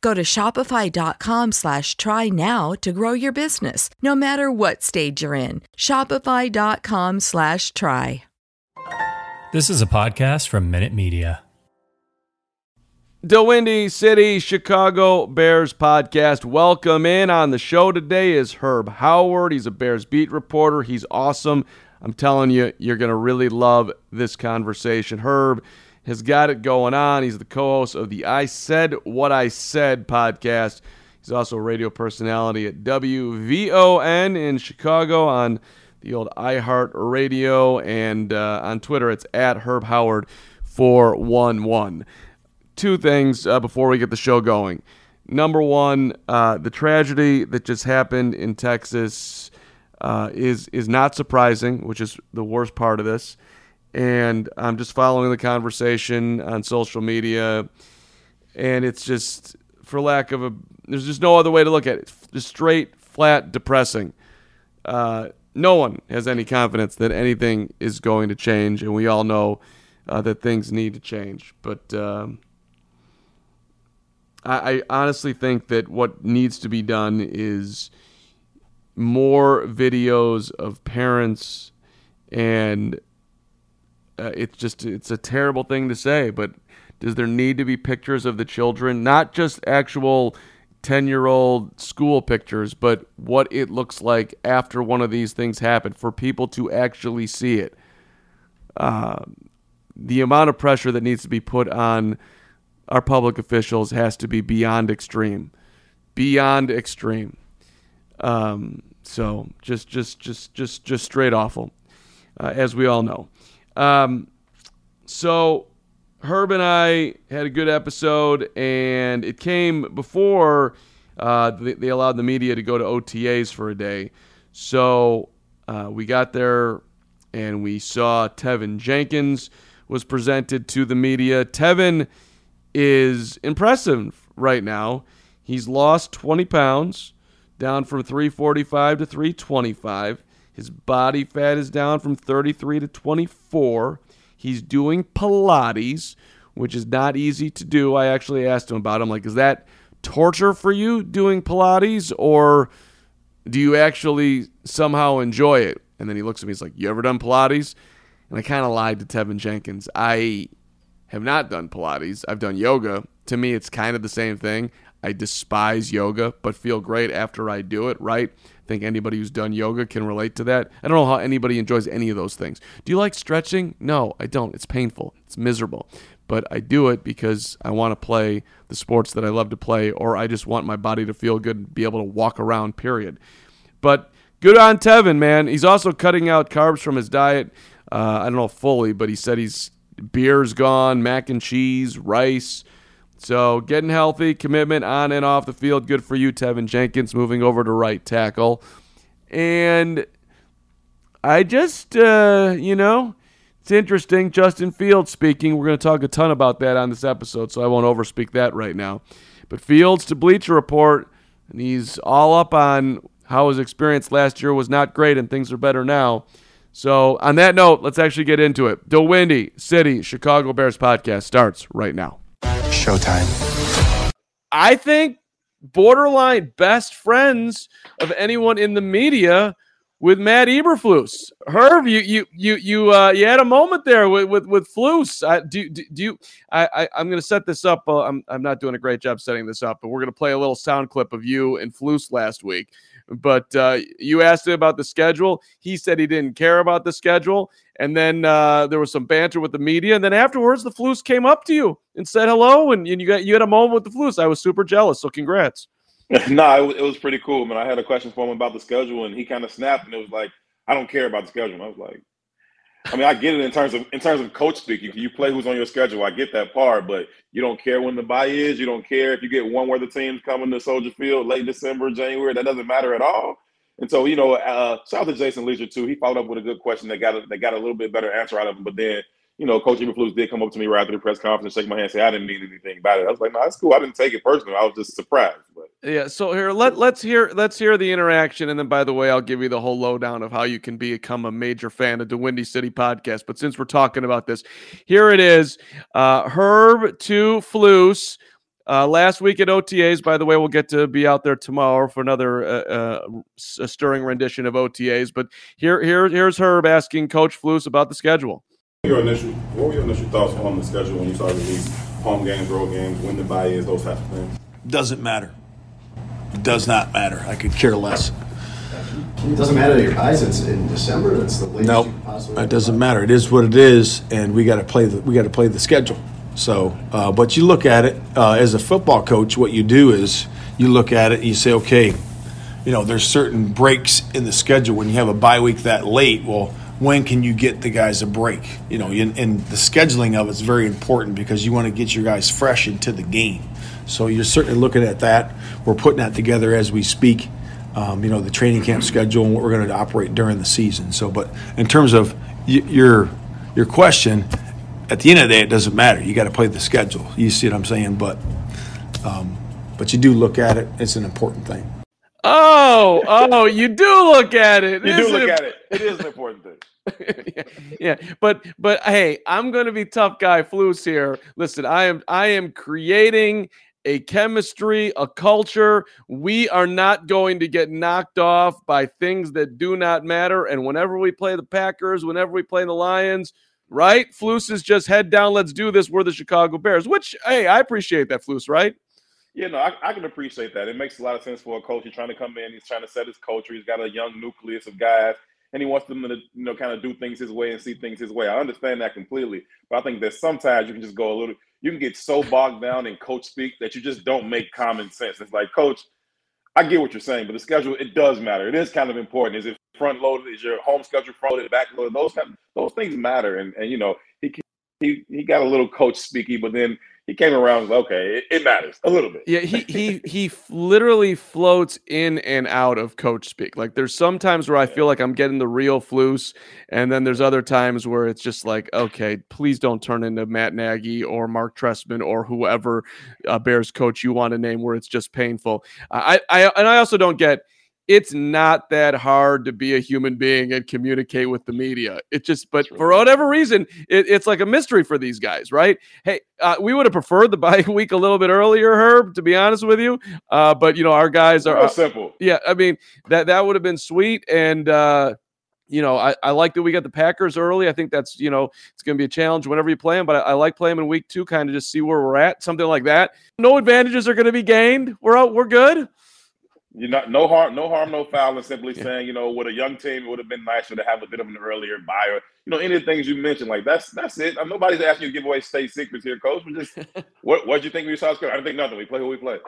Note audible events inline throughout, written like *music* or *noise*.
Go to shopify.com slash try now to grow your business, no matter what stage you're in. Shopify.com slash try. This is a podcast from Minute Media. The Windy City Chicago Bears podcast. Welcome in on the show today is Herb Howard. He's a Bears beat reporter. He's awesome. I'm telling you, you're going to really love this conversation. Herb has got it going on. He's the co host of the I Said What I Said podcast. He's also a radio personality at WVON in Chicago on the old iHeart Radio and uh, on Twitter it's at Herb Howard 411 two things uh, before we get the show going. Number one, uh, the tragedy that just happened in Texas uh, is is not surprising, which is the worst part of this. And I'm just following the conversation on social media, and it's just, for lack of a, there's just no other way to look at it. It's just straight, flat, depressing. Uh, no one has any confidence that anything is going to change, and we all know uh, that things need to change. But um, I, I honestly think that what needs to be done is more videos of parents and uh, it's just it's a terrible thing to say but does there need to be pictures of the children not just actual 10 year old school pictures but what it looks like after one of these things happen for people to actually see it uh, the amount of pressure that needs to be put on our public officials has to be beyond extreme, beyond extreme. Um, so just, just, just, just, just straight awful, uh, as we all know. Um, so Herb and I had a good episode, and it came before uh, they, they, allowed the media to go to OTAs for a day. So uh, we got there, and we saw Teven Jenkins was presented to the media. Teven is impressive right now. He's lost 20 pounds, down from 345 to 325. His body fat is down from 33 to 24. He's doing Pilates, which is not easy to do. I actually asked him about. It. I'm like, is that torture for you doing Pilates, or do you actually somehow enjoy it? And then he looks at me. He's like, "You ever done Pilates?" And I kind of lied to Teven Jenkins. I have not done Pilates. I've done yoga. To me, it's kind of the same thing. I despise yoga, but feel great after I do it, right? Think anybody who's done yoga can relate to that. I don't know how anybody enjoys any of those things. Do you like stretching? No, I don't. It's painful, it's miserable. But I do it because I want to play the sports that I love to play, or I just want my body to feel good and be able to walk around, period. But good on Teven, man. He's also cutting out carbs from his diet. Uh, I don't know fully, but he said he's beer's gone, mac and cheese, rice, So getting healthy, commitment on and off the field, good for you, Teven Jenkins, moving over to right tackle. And I just, uh, you know, it's interesting. Justin Fields speaking. We're going to talk a ton about that on this episode, so I won't overspeak that right now. But Fields to Bleacher Report, and he's all up on how his experience last year was not great and things are better now. So, on that note, let's actually get into it. The Windy City Chicago Bears podcast starts right now. Showtime. I think borderline best friends of anyone in the media with Matt Eberflus. Herb, you you you you uh, you had a moment there with with with Flus. I, do, do, do you? I, I I'm going to set this up. Uh, I'm I'm not doing a great job setting this up, but we're going to play a little sound clip of you and Flus last week. But uh, you asked him about the schedule. He said he didn't care about the schedule, and then uh, there was some banter with the media. And then afterwards, the Flus came up to you and said hello, and, and you got you had a moment with the Flus. I was super jealous. So congrats. *laughs* no, it, it, was pretty cool, man. I had a question for him about the schedule, and he kind of snapped, and it was like, "I don't care about the schedule." I was like, "I mean, I get it in terms of in terms of coach speaking. You play who's on your schedule. I get that part, but you don't care when the bye is. You don't care if you get one where the team's coming to Soldier Field late December, January. That doesn't matter at all." And so, you know, uh, shout out to Jason Lieser too. He followed up with a good question that got a, that got a little bit better answer out of him. But then you know, Coach Eberflus did come up to me right after the press conference, shake my hand, and say I didn't mean anything about it. I was like, no, that's cool. I didn't take it personally. I was just surprised. But yeah, so here let let's hear let's hear the interaction, and then by the way, I'll give you the whole lowdown of how you can become a major fan of the Windy City podcast. But since we're talking about this, here it is: uh, Herb to Flus. Uh, last week at OTAs, by the way, we'll get to be out there tomorrow for another uh, uh, stirring rendition of OTAs. But here, here, here's Herb asking Coach Flus about the schedule your initial what were your initial thoughts on the schedule when you saw these home games, road games, when the bye is, those types of things? Doesn't matter. It does not matter. I could care less. It doesn't matter that your buys. It's in December. That's the latest. Nope. It doesn't matter. It is what it is, and we got to play the we got to play the schedule. So, uh, but you look at it uh, as a football coach. What you do is you look at it and you say, okay, you know, there's certain breaks in the schedule when you have a bye week that late. Well when can you get the guys a break? You know, and, the scheduling of it's very important because you want to get your guys fresh into the game. So you're certainly looking at that. We're putting that together as we speak. Um, you know, the training camp schedule and what we're going to operate during the season. So, but in terms of y- your your question, at the end of the day, it doesn't matter. You got to play the schedule. You see what I'm saying? But um, but you do look at it. It's an important thing. Oh, oh, you do look at it. You do look it? at it. It is an important thing. yeah, *laughs* yeah, but but hey, I'm going to be tough guy Flus here. Listen, I am I am creating a chemistry, a culture. We are not going to get knocked off by things that do not matter. And whenever we play the Packers, whenever we play the Lions, right? Flus is just head down. Let's do this. We're the Chicago Bears. Which hey, I appreciate that, Flus. Right? Yeah, no, I, I, can appreciate that. It makes a lot of sense for a coach. He's trying to come in. He's trying to set his culture. He's got a young nucleus of guys, and he wants them to, you know, kind of do things his way and see things his way. I understand that completely, but I think that sometimes you can just go a little. You can get so bogged down in coach speak that you just don't make common sense. It's like, coach, I get what you're saying, but the schedule it does matter. It is kind of important. Is it front loaded? Is your home schedule front loaded, back loaded? Those kind those things matter. And and you know, he he he got a little coach speaky, but then he came around okay, it, it, matters a little bit. Yeah, he he *laughs* he literally floats in and out of coach speak. Like there's some times where I feel like I'm getting the real flus, and then there's other times where it's just like, okay, please don't turn into Matt Nagy or Mark Trestman or whoever uh, Bears coach you want to name, where it's just painful. I I and I also don't get it's not that hard to be a human being and communicate with the media. It just, but for whatever reason, it, it's like a mystery for these guys, right? Hey, uh, we would have preferred the *laughs* bye week a little bit earlier, Herb, to be honest with you. Uh, but you know, our guys are uh, simple. Yeah, I mean that that would have been sweet, and uh, you know, I, I like that we got the Packers early. I think that's, you know, it's going to be a challenge whenever you play them, but I, I like playing them in week two, kind of just see where we're at, something like that. No advantages are going to be gained. We're out, we're good. You're not no harm, no harm, no foul, and simply yeah. saying, you know, with a young team, it would have been nicer to have a bit of an earlier buyer. You know, any of the things you mentioned, like that's that's it. Uh, nobody's asking you to give away state secrets here, coach. But just *laughs* what what you think we saw? I didn't think nothing. We play who we play.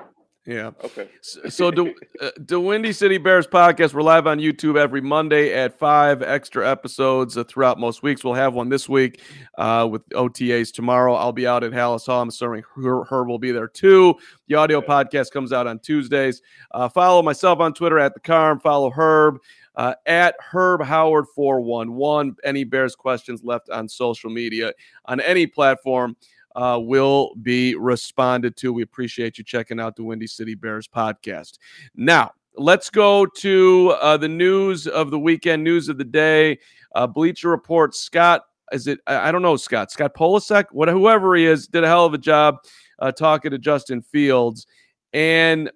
Yeah. Okay. So, so the, *laughs* uh, the Windy City Bears podcast, we're live on YouTube every Monday at five extra episodes uh, throughout most weeks. We'll have one this week uh, with OTAs tomorrow. I'll be out at Halas Hall. I'm assuming Herb, Herb will be there too. The audio podcast comes out on Tuesdays. Uh, follow myself on Twitter at the Carm. Follow Herb. Uh, at Herb Howard 411. Any Bears questions left on social media on any platform uh, will be responded to. We appreciate you checking out the Windy City Bears podcast. Now, let's go to uh, the news of the weekend, news of the day. Uh, Bleacher Report, Scott, is it? I don't know, Scott, Scott Polacek, what, whoever he is, did a hell of a job uh, talking to Justin Fields. And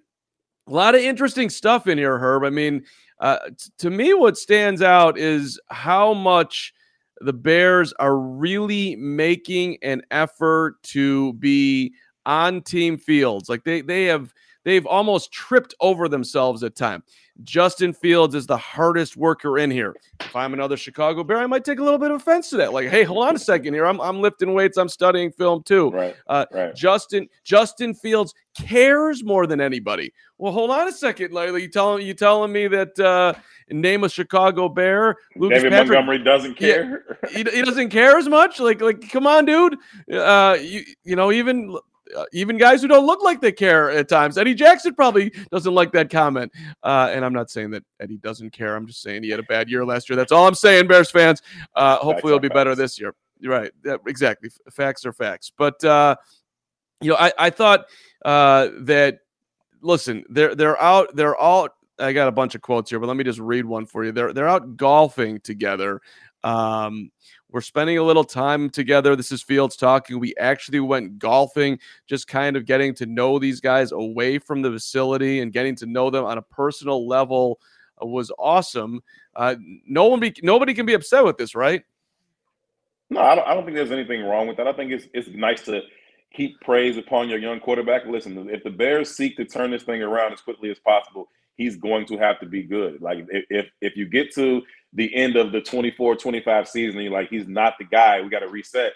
a lot of interesting stuff in here, Herb. I mean, uh, t- to me, what stands out is how much the Bears are really making an effort to be on team fields. Like they they have they've almost tripped over themselves at time. Justin Fields is the hardest worker in here. If I'm another Chicago Bear, I might take a little bit of offense to that. Like, hey, hold on a second here. I'm, I'm lifting weights. I'm studying film too. Right, uh, right. Justin Justin Fields cares more than anybody. Well, hold on a second, Layla. You telling you telling me that uh, name a Chicago Bear? Lucas David Patrick, Montgomery doesn't care. Yeah, he, he doesn't care as much. Like like, come on, dude. Uh, you you know even uh, even guys who don't look like they care at times. Eddie Jackson probably doesn't like that comment. Uh, and I'm not saying that Eddie doesn't care. I'm just saying he had a bad year last year. That's all I'm saying, Bears fans. Uh, hopefully, it'll be facts. better this year. Right. Yeah, exactly. Facts are facts. But, uh, you know, I, I thought uh, that, listen, they're, they're out, they're all, I got a bunch of quotes here, but let me just read one for you. They're, they're out golfing together. Um, we're spending a little time together. This is Fields talking. We actually went golfing, just kind of getting to know these guys away from the facility and getting to know them on a personal level uh, was awesome. Uh, no one, be, nobody can be upset with this, right? No, I don't, I don't think there's anything wrong with that. I think it's it's nice to heap praise upon your young quarterback. Listen, if the Bears seek to turn this thing around as quickly as possible, he's going to have to be good. Like if if you get to the end of the 24 25 season you're like he's not the guy we got to reset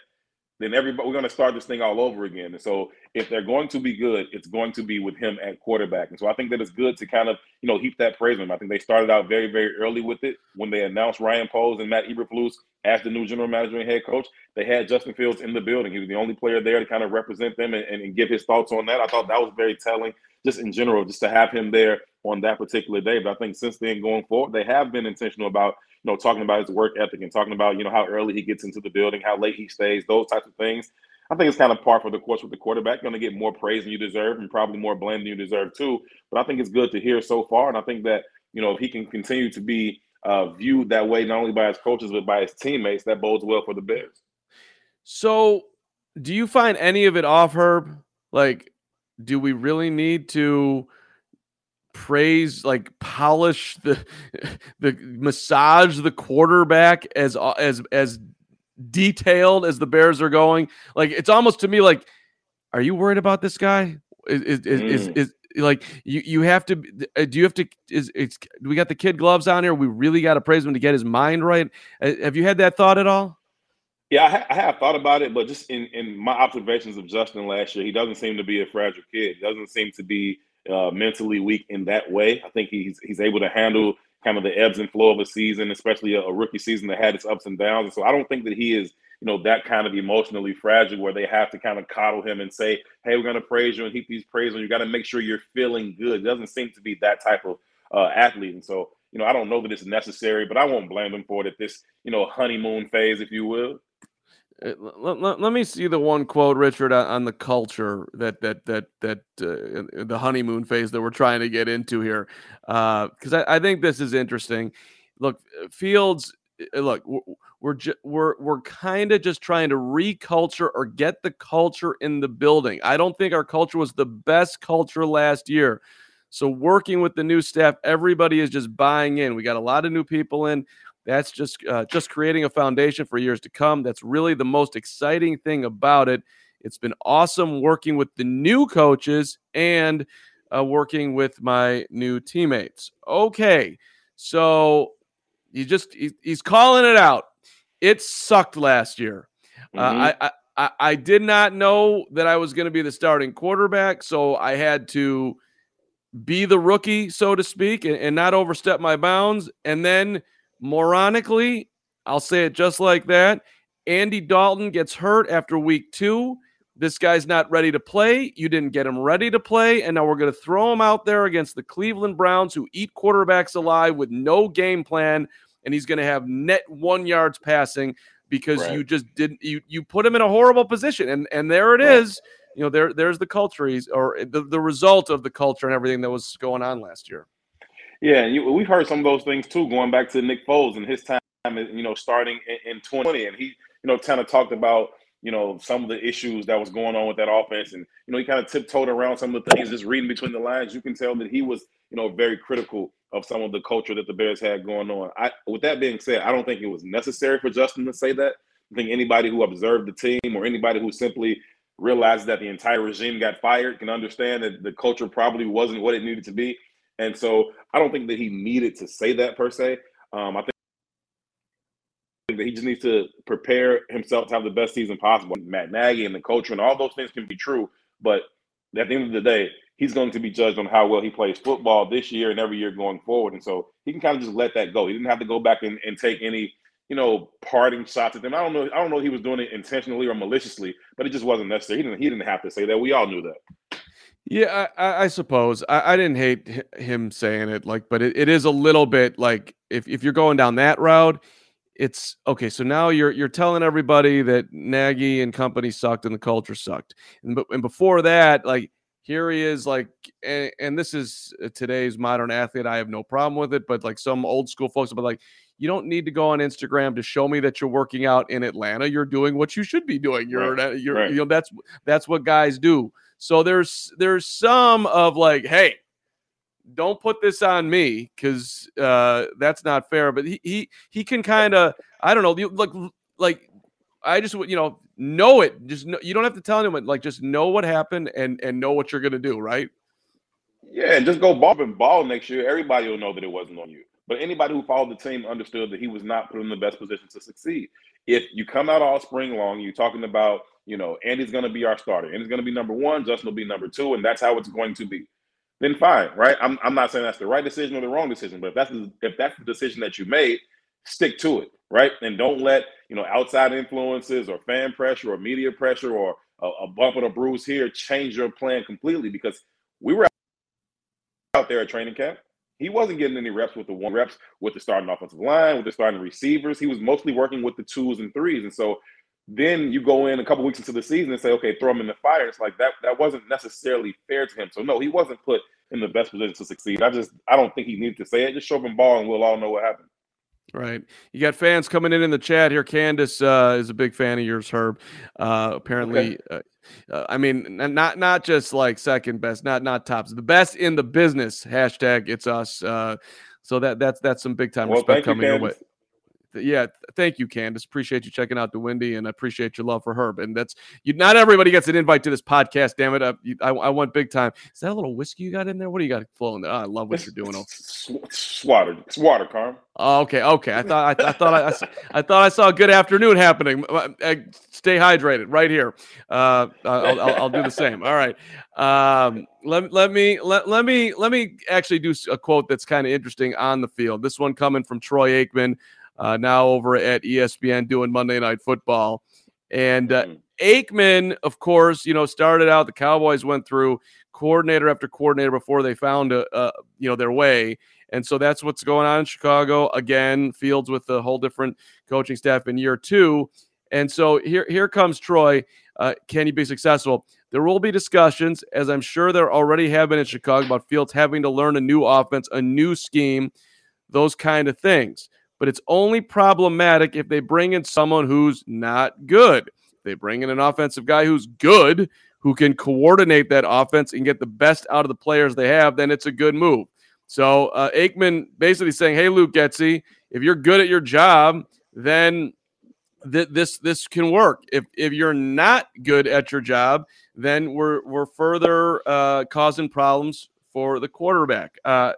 then everybody we're going to start this thing all over again. And so if they're going to be good it's going to be with him at quarterback. And so i think that it's good to kind of you know heap that praise on him. I think they started out very very early with it when they announced ryan poles and matt eberflus as the new general manager and head coach. They had justin fields in the building. He was the only player there to kind of represent them and, and give his thoughts on that. I thought that was very telling just in general just to have him there on that particular day. But i think since then going forward they have been intentional about know, talking about his work ethic and talking about, you know, how early he gets into the building, how late he stays, those types of things. I think it's kind of par for the course with the quarterback. You're going to get more praise than you deserve and probably more blame than you deserve too. But I think it's good to hear so far. And I think that, you know, if he can continue to be uh, viewed that way, not only by his coaches, but by his teammates, that bodes well for the Bears. So do you find any of it off, Herb? Like, do we really need to praise like polish the *laughs* the massage the quarterback as uh, as as detailed as the bears are going. Like it's almost to me like are you worried about this guy? Is is is, mm. is, is like you you have to uh, do you have to is it's we got the kid gloves on here. We really got to praise him to get his mind right. Uh, have you had that thought at all? Yeah I, ha- I, have thought about it but just in in my observations of justin last year he doesn't seem to be a fragile kid. He doesn't seem to be uh, mentally weak in that way. I think he's he's able to handle kind of the ebbs and flow of a season, especially a, a, rookie season that had its ups and downs. And so I don't think that he is, you know, that kind of emotionally fragile where they have to kind of coddle him and say, "Hey, we're going to praise you and heap these praise on you. Got to make sure you're feeling good." It doesn't seem to be that type of uh, athlete, and so you know, I don't know that it's necessary, but I won't blame him for it at this, you know, honeymoon phase, if you will. Let, uh, let, let, me see the one quote, Richard, on, on the culture that that that that uh, the honeymoon phase that we're trying to get into here, because uh, I, I, think this is interesting. Look, uh, Fields. Uh, look, we're ju- we're we're kind of just trying to reculture or get the culture in the building. I don't think our culture was the best culture last year. So working with the new staff, everybody is just buying in. We got a lot of new people in. That's just uh, just creating a foundation for years to come. That's really the most exciting thing about it. It's been awesome working with the new coaches and uh, working with my new teammates. Okay, so he just he, he's calling it out. It sucked last year. Uh, mm-hmm. Uh, I, I I did not know that I was going to be the starting quarterback, so I had to be the rookie, so to speak, and, and not overstep my bounds. And then, moronically, I'll say it just like that. Andy Dalton gets hurt after week two. This guy's not ready to play. You didn't get him ready to play. And now we're going to throw him out there against the Cleveland Browns, who eat quarterbacks alive with no game plan. And he's going to have net one yards passing because Right. you just didn't you you put him in a horrible position. And and there it is. You know, there there's the culture or the, the result of the culture and everything that was going on last year. Yeah, and you, we've heard some of those things too, going back to Nick Foles and his time, you know, starting in, in 2020, and he, you know, kind of talked about, you know, some of the issues that was going on with that offense, and you know, he kind of tiptoed around some of the things. Just reading between the lines, you can tell that he was, you know, very critical of some of the culture that the Bears had going on. I, with that being said, I don't think it was necessary for Justin to say that. I think anybody who observed the team or anybody who simply realized that the entire regime got fired can understand that the culture probably wasn't what it needed to be. And so I don't think that he needed to say that per se. Um, I think that he just needs to prepare himself to have the best season possible. Matt Nagy and the culture and all those things can be true, but at the end of the day, he's going to be judged on how well he plays football this year and every year going forward. And so he can kind of just let that go. He didn't have to go back and, and take any, you know, parting shots at them. I don't know. I don't know if he was doing it intentionally or maliciously, but it just wasn't necessary. He didn't. He didn't have to say that. We all knew that. Yeah, I, I, suppose I, I didn't hate hi- him saying it, like, but it, it is a little bit like if, if you're going down that route, it's okay. So now you're you're telling everybody that Nagy and company sucked and the culture sucked, and but and before that, like here he is, like, and, and this is uh, today's modern athlete. I have no problem with it, but like some old school folks, but like you don't need to go on Instagram to show me that you're working out in Atlanta. You're doing what you should be doing. You're Right, you're right. you know that's that's what guys do. So there's there's some of like, hey, don't put this on me because uh, that's not fair. But he he he can kind of I don't know like like I just you know know it. Just know, you don't have to tell anyone. Like just know what happened and and know what you're gonna do. Right. Yeah, and just go ball and ball next year. Everybody will know that it wasn't on you. But anybody who followed the team understood that he was not put in the best position to succeed. If you come out all spring long, you're talking about, you know, Andy's going to be our starter. Andy's going to be number one. Justin will be number two, and that's how it's going to be. Then fine, right? I'm, I'm not saying that's the right decision or the wrong decision, but if that's the, if that's the decision that you made, stick to it, right? And don't let you know outside influences or fan pressure or media pressure or a, a bump and a bruise here change your plan completely because we were out there at training camp. He wasn't getting any reps with the one reps with the starting offensive line, with the starting receivers. He was mostly working with the twos and threes. And so then you go in a couple weeks into the season and say, okay, throw him in the fire. It's like that that wasn't necessarily fair to him. So no, he wasn't put in the best position to succeed. I just I don't think he needed to say it. Just show him ball and we'll all know what happened. Right. You got fans coming in in the chat here. Candace uh, is a big fan of yours, Herb. Uh, apparently, uh, uh, I mean, not not just like second best, not not tops, the best in the business. Hashtag it's us. Uh, so that that's that's some big time Well, respect thank you, coming your way. Yeah, thank you, Candace. Appreciate you checking out the Wendy, and I appreciate your love for Herb. And that's you. Not everybody gets an invite to this podcast. Damn it! I, I, I want big time. Is that a little whiskey you got in there? What do you got flowing there? Oh, I love what you're doing. It's, it's water. It's water, Carm. Oh, okay, okay. I thought I, I thought I, I thought I saw a good afternoon happening. Stay hydrated right here. Uh, I'll, I'll, I'll do the same. All right. Um, let, let me let, let me let me actually do a quote that's kind of interesting on the field. This one coming from Troy Aikman, uh, now over at ESPN doing Monday Night Football, and uh, Aikman, of course, you know started out. The Cowboys went through coordinator after coordinator before they found a, a you know their way. And so that's what's going on in Chicago. Again, Fields with a whole different coaching staff in year two. And so here, here comes Troy. Uh, can he be successful? There will be discussions, as I'm sure there already have been in Chicago, about Fields having to learn a new offense, a new scheme, those kind of things. But it's only problematic if they bring in someone who's not good. They bring in an offensive guy who's good, who can coordinate that offense and get the best out of the players they have, then it's a good move. So uh, Aikman basically saying, "Hey, Luke Getsy, if you're good at your job, then th- this this can work. If if you're not good at your job, then we're we're further uh, causing problems for the quarterback." Uh,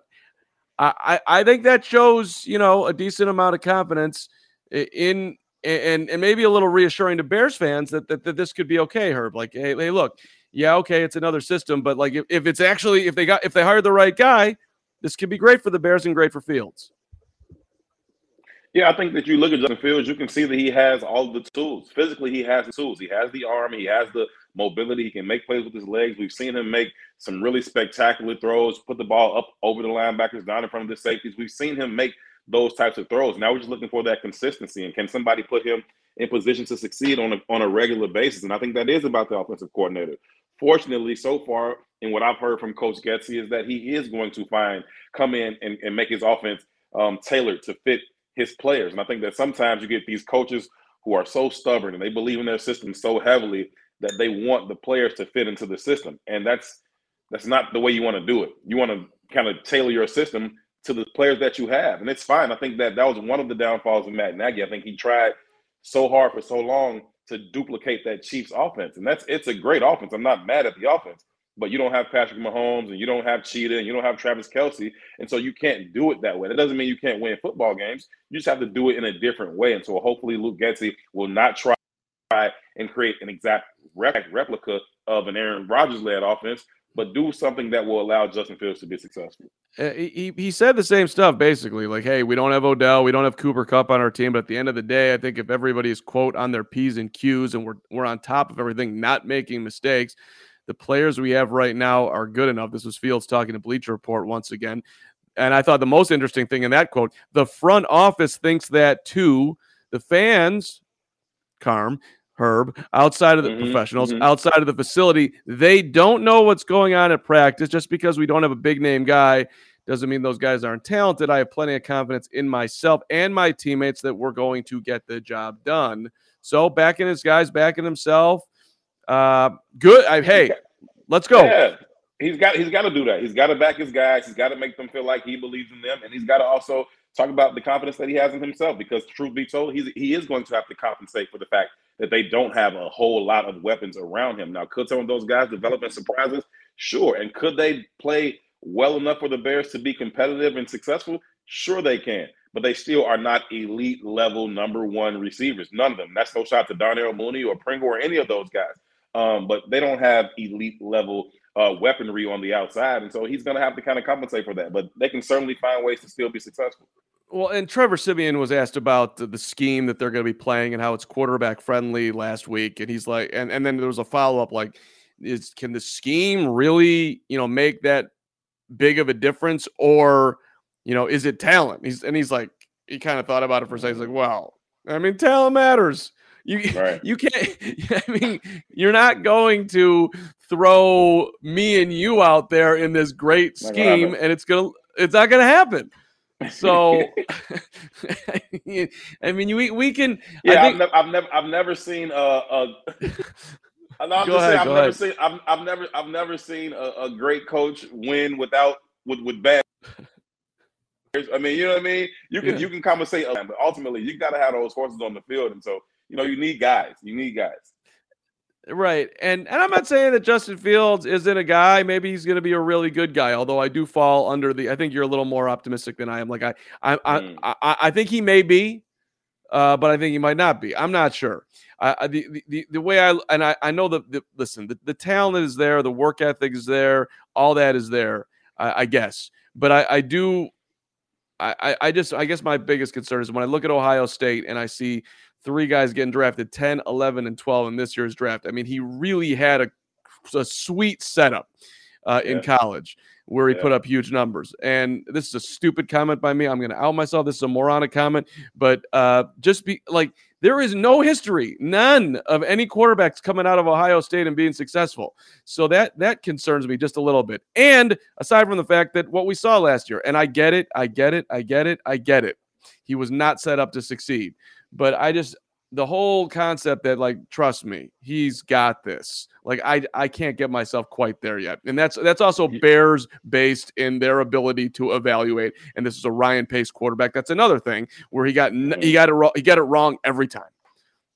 I I think that shows you know a decent amount of confidence in and and maybe a little reassuring to Bears fans that that, that this could be okay. Herb, like, hey, hey, look, yeah, okay, it's another system, but like if, if it's actually if they got if they hired the right guy, this could be great for the Bears and great for Fields. Yeah, I think that you look at Justin Fields, you can see that he has all the tools. Physically, he has the tools. He has the arm, he has the mobility, he can make plays with his legs. We've seen him make some really spectacular throws, put the ball up over the linebackers, down in front of the safeties. We've seen him make those types of throws. Now we're just looking for that consistency. And can somebody put him in position to succeed on a, on a regular basis? And I think that is about the offensive coordinator. Fortunately, so far, in what I've heard from Coach Getsy, is that he is going to find, come in and, and make his offense um, tailored to fit his players. And I think that sometimes you get these coaches who are so stubborn and they believe in their system so heavily that they want the players to fit into the system. And that's that's not the way you want to do it. You want to kind of tailor your system to the players that you have. And it's fine. I think that that was one of the downfalls of Matt Nagy. I think he tried so hard for so long to duplicate that Chiefs offense. And that's it's a great offense. I'm not mad at the offense but you don't have Patrick Mahomes and you don't have Cheetah and you don't have Travis Kelce. And so you can't do it that way. That doesn't mean you can't win football games. You just have to do it in a different way. And so hopefully Luke Getsy will not try and create an exact replica of an Aaron Rodgers led offense, but do something that will allow Justin Fields to be successful. Uh, he, he said the same stuff basically like, hey, we don't have Odell, we don't have Cooper Kupp on our team, but at the end of the day, I think if everybody is quote on their P's and Q's and we're we're on top of everything, not making mistakes, the players we have right now are good enough. This was Fields talking to Bleacher Report once again. And I thought the most interesting thing in that quote, the front office thinks that too. The fans, Carm, Herb, outside of the mm-hmm, professionals, mm-hmm. outside of the facility, they don't know what's going on at practice. Just because we don't have a big name guy doesn't mean those guys aren't talented. I have plenty of confidence in myself and my teammates that we're going to get the job done. So backing his guys, backing himself. Uh, good. I, hey, let's go. Yeah. He's got he's got to do that. He's got to back his guys. He's got to make them feel like he believes in them, and he's got to also talk about the confidence that he has in himself. Because truth be told, he's he is going to have to compensate for the fact that they don't have a whole lot of weapons around him. Now, could some of those guys develop and surprises? Sure. And could they play well enough for the Bears to be competitive and successful? Sure, they can. But they still are not elite level number one receivers. None of them. That's no shot to Darnell Mooney or Pringle or any of those guys um, but they don't have elite level uh, weaponry on the outside, and so he's going to have to kind of compensate for that. But they can certainly find ways to still be successful. Well, and Trevor Siemian was asked about the, scheme that they're going to be playing and how it's quarterback friendly last week, and he's like, and and then there was a follow up like, is can the scheme really you know make that big of a difference, or you know is it talent? He's and he's like, he kind of thought about it for a second. He's like, well, I mean, talent matters. You *laughs* right. you can't. *laughs* I mean, you're not going to throw me and you out there in this great scheme, and it's gonna. It's not gonna happen. So, *laughs* I mean, we we can. Yeah, think, I've, never, I've never, I've never seen a. a I'm just ahead, saying, I've never ahead. seen, I've, I've never, I've never seen a, a great coach win without with with bad. I mean, you know what I mean. You can yeah. you can compensate, but ultimately, you got to have those horses on the field, and so you know, you need guys. You need guys. Right. And and I'm not saying that Justin Fields isn't a guy. Maybe he's going to be a really good guy. Although I do fall under the. I think you're a little more optimistic than I am. Like I I mm. I, I, I, think he may be, uh, but I think he might not be. I'm not sure. I, the, the the way I and I, I know that the listen the, the talent is there, the work ethic is there, all that is there. I, I guess, but I, I do. I, I just I guess my biggest concern is when I look at Ohio State and I see three guys getting drafted 10, 11, and 12 in this year's draft. I mean, he really had a, a sweet setup uh, in yeah. college where he yeah. put up huge numbers. And this is a stupid comment by me. I'm going to out myself. This is a moronic comment, but uh, just be like, there is no history, none of any quarterbacks coming out of Ohio State and being successful. So that that concerns me just a little bit. And aside from the fact that what we saw last year, and I get it, I get it, I get it, I get it. He was not set up to succeed. But I just the whole concept that like trust me he's got this like i i can't get myself quite there yet and that's that's also bears based in their ability to evaluate and this is a ryan pace quarterback that's another thing where he got he mm-hmm. got it wrong he got it wrong every time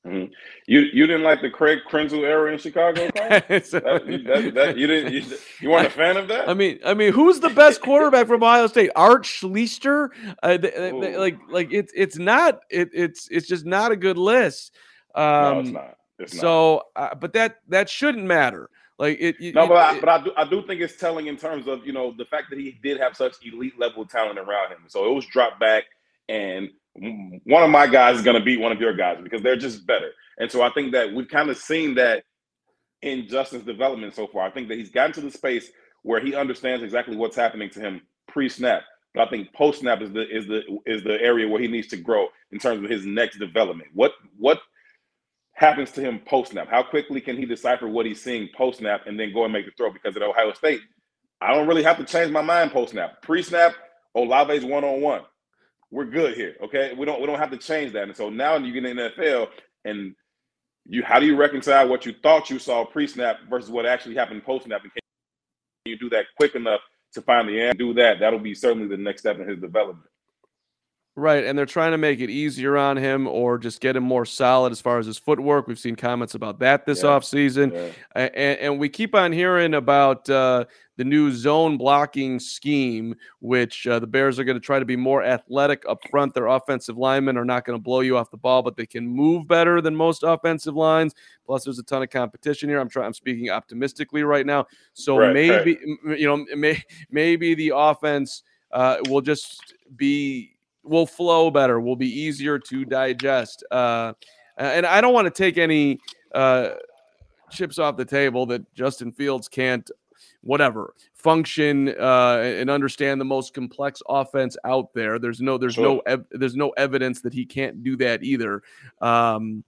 Mm-hmm. You you didn't like the Craig Krenzel era in Chicago? *laughs* that, that, that, you didn't you, you, weren't a fan of that? I mean, I mean, who's the best quarterback from Ohio State? Art Schlichter? Uh, like like it's it's not it, it's it's just not a good list. Um, no, it's not. It's so, uh, but that that shouldn't matter. Like it. it no, but I, but I do I do think it's telling in terms of you know the fact that he did have such elite level talent around him. So it was dropped back, and one of my guys is going to beat one of your guys because they're just better. And so I think that we've kind of seen that in Justin's development so far. I think that he's gotten to the space where he understands exactly what's happening to him pre-snap. But I think post-snap is the is the is the area where he needs to grow in terms of his next development. What what happens to him post-snap? How quickly can he decipher what he's seeing post-snap and then go and make the throw? Because at Ohio State, I don't really have to change my mind post-snap. Pre-snap, Olave's one-on-one. We're good here. Okay. We don't we don't have to change that. And so now you get in the NFL and you how do you reconcile what you thought you saw pre-snap versus what actually happened post-snap? And can you do that quick enough to find the end? Do that. That'll be certainly the next step in his development. Right, and they're trying to make it easier on him or just get him more solid as far as his footwork. We've seen comments about that this Yeah, offseason. yeah. And, and we keep on hearing about uh, the new zone blocking scheme, which uh, the Bears are going to try to be more athletic up front. Their offensive linemen are not going to blow you off the ball, but they can move better than most offensive lines. Plus, there's a ton of competition here. I'm trying. I'm speaking optimistically right now. So Right, maybe m- you know, may, maybe the offense uh, will just be will flow better, will be easier to digest. Uh, and I don't want to take any uh, chips off the table that Justin Fields can't, whatever, function uh, and understand the most complex offense out there. There's no, there's no, ev- there's no evidence that he can't do that either. Um,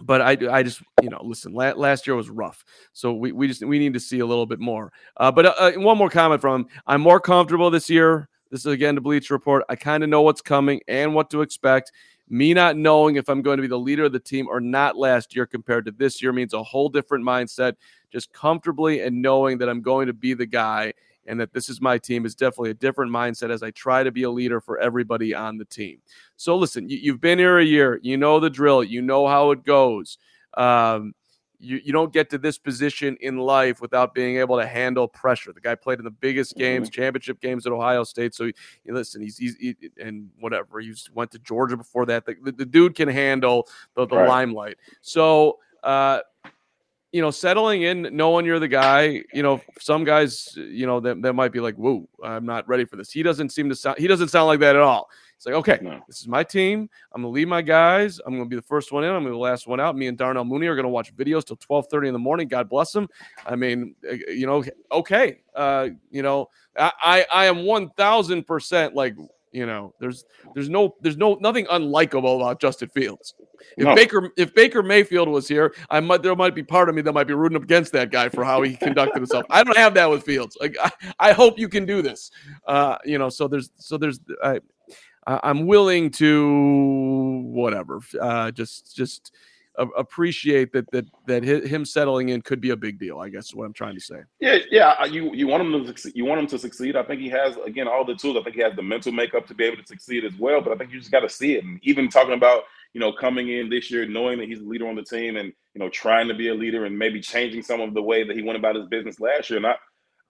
but I, I just, you know, listen. La- last year was rough, so we, we just we need to see a little bit more. Uh, but uh, one more comment from him. I'm more comfortable this year. This is again the Bleacher Report. I kind of know what's coming and what to expect. Me not knowing if I'm going to be the leader of the team or not last year compared to this year means a whole different mindset. Just comfortably and knowing that I'm going to be the guy and that this is my team is definitely a different mindset as I try to be a leader for everybody on the team. So listen, you, you've been here a year, you know the drill, you know how it goes. Um, you, you don't get to this position in life without being able to handle pressure. The guy played in the biggest games, championship games at Ohio State. So, you listen, he's, he's he, and whatever. He went to Georgia before that. The, the, the dude can handle the, the Right. limelight. So, uh, you know, settling in, knowing you're the guy, you know, some guys, you know, that, that might be like, whoa, I'm not ready for this. He doesn't seem to sound, he doesn't sound like that at all. It's like, okay, No. this is my team. I'm gonna lead my guys. I'm gonna be the first one in. I'm gonna be the last one out. Me and Darnell Mooney are gonna watch videos till 12:30 in the morning. God bless them. I mean, uh, you know, okay. Uh, you know, I I, I am one thousand percent like you know, there's there's no there's no nothing unlikable about Justin Fields. If No. Baker if Baker Mayfield was here, I might there might be part of me that might be rooting against that guy for how he *laughs* conducted himself. I don't have that with Fields. Like I, I hope you can do this. Uh, you know, so there's so there's I, I'm willing to whatever. Uh, just just appreciate that that that him settling in could be a big deal. I guess is what I'm trying to say. Yeah, yeah. You you want him to succeed. You want him to succeed. I think he has again all the tools. I think he has the mental makeup to be able to succeed as well. But I think you just got to see it. And even talking about you know coming in this year, knowing that he's the leader on the team, and you know trying to be a leader, and maybe changing some of the way that he went about his business last year. And I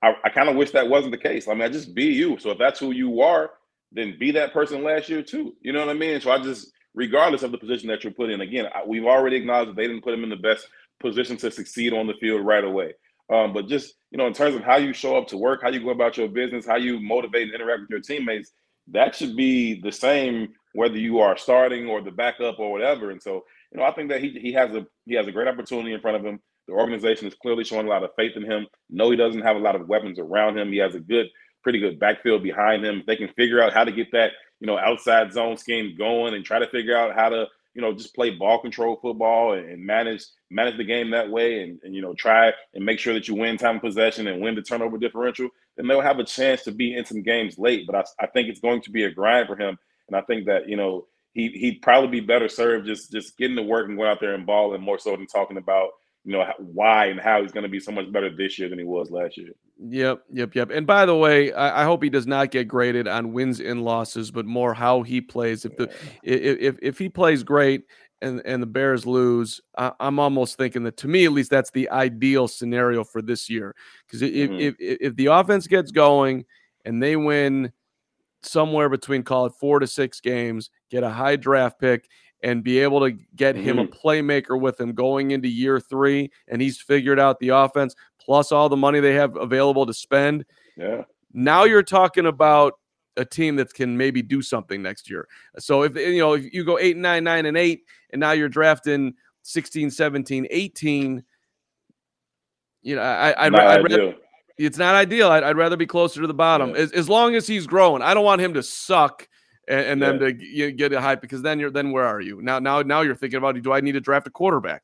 I, I kind of wish that wasn't the case. I mean, I just be you. So if that's who you are, then be that person last year too. You know what I mean? So I just, regardless of the position that you're put in, again, we've already acknowledged that they didn't put him in the best position to succeed on the field right away. Um, but just you know, in terms of how you show up to work, how you go about your business, how you motivate and interact with your teammates, that should be the same whether you are starting or the backup or whatever. And so, you know, I think that he he has a he has a great opportunity in front of him. The organization is clearly showing a lot of faith in him. No, he doesn't have a lot of weapons around him. He has a good, pretty good backfield behind him. If they can figure out how to get that, you know, outside zone scheme going and try to figure out how to, you know, just play ball control football and, manage manage the game that way and, and you know try and make sure that you win time possession and win the turnover differential, then they'll have a chance to be in some games late. But I, I think it's going to be a grind for him. And I think that, you know, he he'd probably be better served just just getting to work and going out there and balling more so than talking about you know why and how he's going to be so much better this year than he was last year. Yep, yep, yep. And by the way, I, I hope he does not get graded on wins and losses, but more how he plays. If the if if, if he plays great and and the Bears lose, I, I'm almost thinking that to me at least that's the ideal scenario for this year. Because if, Mhm. if if if the offense gets going and they win somewhere between call it four to six games, get a high draft pick, and be able to get him a mm-hmm. playmaker with him going into year three, and he's figured out the offense. plus all the money they have available to spend. Yeah. Now you're talking about a team that can maybe do something next year. So if you know if you go 8 9 9 and 8 and now you're drafting 16 17 18 you know I I'd, I'd rather, it's not ideal. I'd, I'd, rather be closer to the bottom yeah. as, as long as he's growing. I don't want him to suck and, and yeah. them to get, get a hype because then you're then where are you now? Now now you're thinking about do I need to draft a quarterback?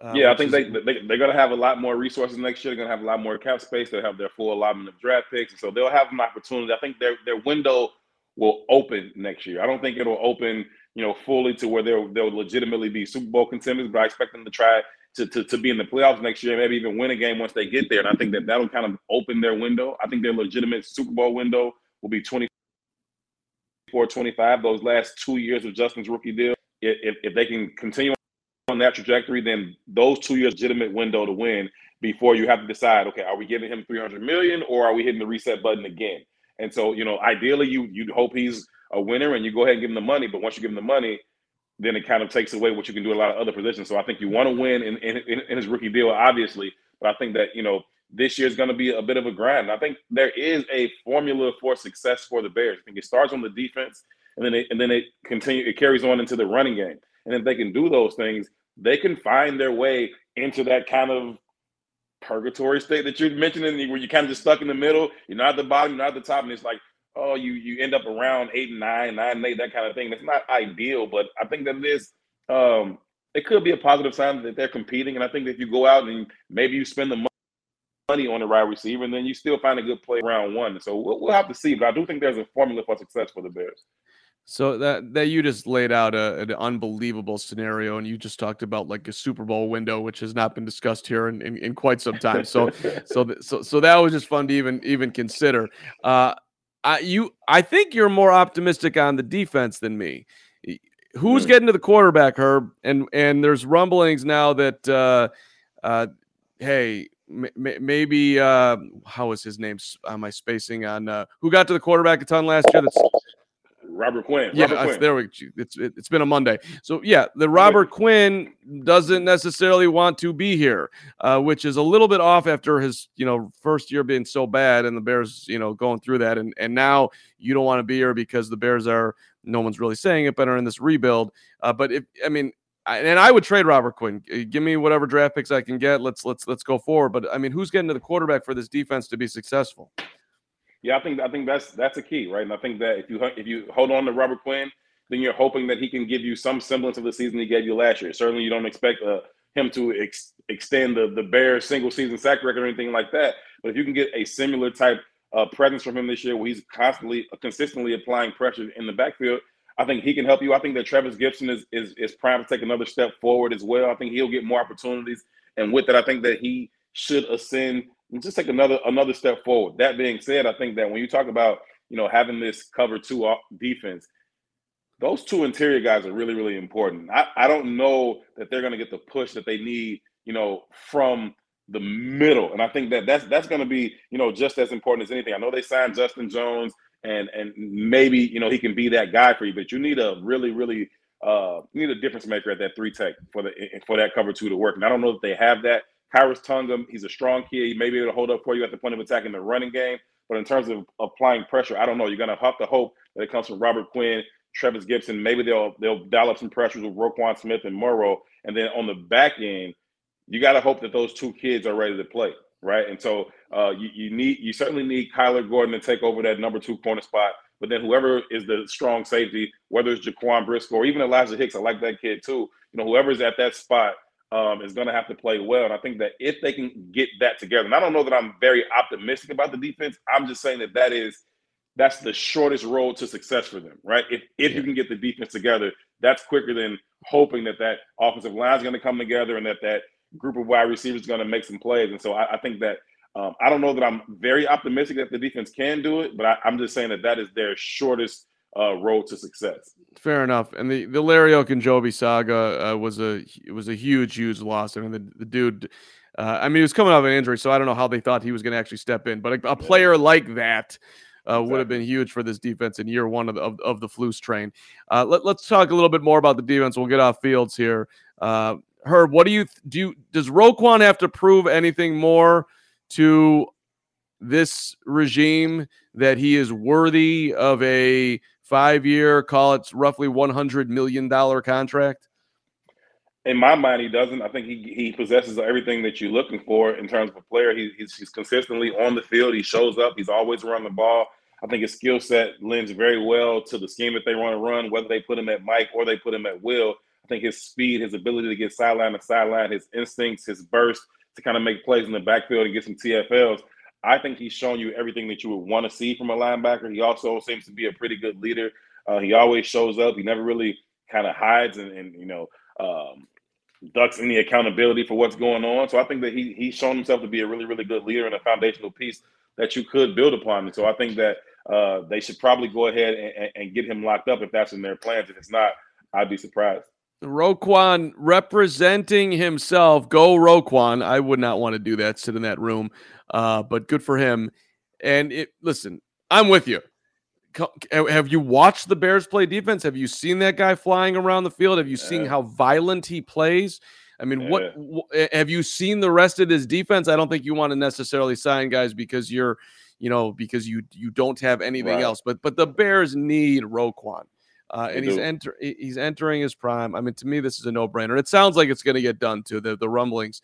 Uh, yeah, I think is, they, they they're going to have a lot more resources next year. They're going to have a lot more cap space. They'll have their full allotment of draft picks, so they'll have an opportunity. I think their their window will open next year. I don't think it'll open, you know, fully to where they'll they'll legitimately be Super Bowl contenders, but I expect them to try to, to, to be in the playoffs next year, maybe even win a game once they get there. And I think that that'll kind of open their window. I think their legitimate Super Bowl window will be 24, 25. Those last two years of Justin's rookie deal, if, if they can continue on that trajectory, then those two years legitimate window to win before you have to decide, okay, are we giving him 300 million or are we hitting the reset button again? And so, you know, ideally you you'd hope he's a winner and you go ahead and give him the money, but once you give him the money, then it kind of takes away what you can do a lot of other positions. So I think you want to win in, in, in his rookie deal, obviously, but I think that, you know, this year is going to be a bit of a grind. I think there is a formula for success for the Bears. I think it starts on the defense, and then it, and then it continue it carries on into the running game. And if they can do those things, they can find their way into that kind of purgatory state that you're mentioning, where you're kind of just stuck in the middle. You're not at the bottom, you're not at the top, and it's like, oh, you you end up around eight and nine, nine and eight, that kind of thing. That's not ideal, but I think that it is. Um, it could be a positive sign that they're competing, and I think that if you go out and maybe you spend the money on the right receiver, and then you still find a good play round one. So we'll, we'll have to see, but I do think there's a formula for success for the Bears. So that that you just laid out a, an unbelievable scenario, and you just talked about like a Super Bowl window, which has not been discussed here in, in, in quite some time. So *laughs* so so so that was just fun to even even consider. Uh, I you I think you're more optimistic on the defense than me. Who's hmm. getting to the quarterback, Herb? And and there's rumblings now that uh, uh, hey, maybe uh, how was his name? Am I spacing on uh, who got to the quarterback a ton last year? That's Robert Quinn. Yeah, Robert Quinn. there we. It's it's been a Monday, so yeah, the Robert Quinn doesn't necessarily want to be here, uh, which is a little bit off after his you know first year being so bad, and the Bears you know going through that, and and now you don't want to be here because the Bears are no one's really saying it, but are in this rebuild. Uh, but if I mean, and I would trade Robert Quinn. Give me whatever draft picks I can get. Let's let's let's go forward. But I mean, who's getting to the quarterback for this defense to be successful? Yeah, I think I think that's that's a key, right? And I think that if you if you hold on to Robert Quinn, then you're hoping that he can give you some semblance of the season he gave you last year. Certainly, you don't expect uh, him to ex- extend the the Bears single season sack record or anything like that. But if you can get a similar type uh, presence from him this year, where he's constantly, consistently applying pressure in the backfield, I think he can help you. I think that Trevis Gipson is is is primed to take another step forward as well. I think he'll get more opportunities, and with that, I think that he should ascend and just take another another step forward. That being said, I think that when you talk about you know having this cover two defense, those two interior guys are really really important. I, I don't know that they're going to get the push that they need, you know, from the middle, and I think that that's that's going to be you know just as important as anything. I know they signed Justin Jones, and and maybe you know he can be that guy for you, but you need a really really uh, you need a difference maker at that three tech for the for that cover two to work. And I don't know if they have that. Khyiris Tonga, he's a strong kid. He may be able to hold up for you at the point of attack in the running game. But in terms of applying pressure, I don't know. You're to have to hope that it comes from Robert Quinn, Trevis Gipson. Maybe they'll they'll dial up some pressures with Roquan Smith and Morrow. And then on the back end, you got to hope that those two kids are ready to play, right? And so uh, you, you need you certainly need Kyler Gordon to take over that number two corner spot. But then whoever is the strong safety, whether it's Jaquan Brisker or even Elijah Hicks, I like that kid too. You know, whoever's at that spot – um, is going to have to play well. And I think that if they can get that together, and I don't know that I'm very optimistic about the defense. I'm just saying that that is that's the shortest road to success for them, right? If if yeah. you can get the defense together, that's quicker than hoping that that offensive line is going to come together and that that group of wide receivers is going to make some plays. And so I, I think that um, I don't know that I'm very optimistic that the defense can do it, but I, I'm just saying that that is their shortest uh, road to success. Fair enough. And the the Larry Ogunjobi saga uh, was a it was a huge huge loss. I mean the, the dude. Uh, I mean, he was coming off an injury, so I don't know how they thought he was going to actually step in. But a, a player like that uh, exactly. would have been huge for this defense in year one of the, of, of the Flus train. Uh, let, us talk a little bit more about the defense. We'll get off fields here. Uh, Herb, what do you do? You, does Roquan have to prove anything more to this regime that he is worthy of a five-year, call it roughly one hundred million dollar contract? In my mind, he doesn't. I think he he possesses everything that you're looking for in terms of a player. He, he's, he's consistently on the field. He shows up. He's always around the ball. I think his skill set lends very well to the scheme that they want to run, whether they put him at Mike or they put him at Will. I think his speed, his ability to get sideline to sideline, his instincts, his burst to kind of make plays in the backfield and get some TFLs. I think he's shown you everything that you would want to see from a linebacker. He also seems to be a pretty good leader. Uh, he always shows up. He never really kind of hides and, and you know um, ducks any accountability for what's going on. So I think that he he's shown himself to be a really really good leader and a foundational piece that you could build upon. And so I think that uh, they should probably go ahead and, and, get him locked up if that's in their plans. If it's not, I'd be surprised. Roquan representing himself. Go Roquan. I would not want to do that, sit in that room. Uh, but good for him. And it listen, I'm with you. Have you watched the Bears play defense? Have you seen that guy flying around the field? Have you seen how violent he plays? I mean, yeah. what, what have you seen the rest of his defense? I don't think you want to necessarily sign guys because you're, you know, because you you don't have anything right. else. But but the Bears need Roquan. Uh, and he's enter he's entering his prime. I mean, to me, this is a no brainer. It sounds like it's going to get done too. The the rumblings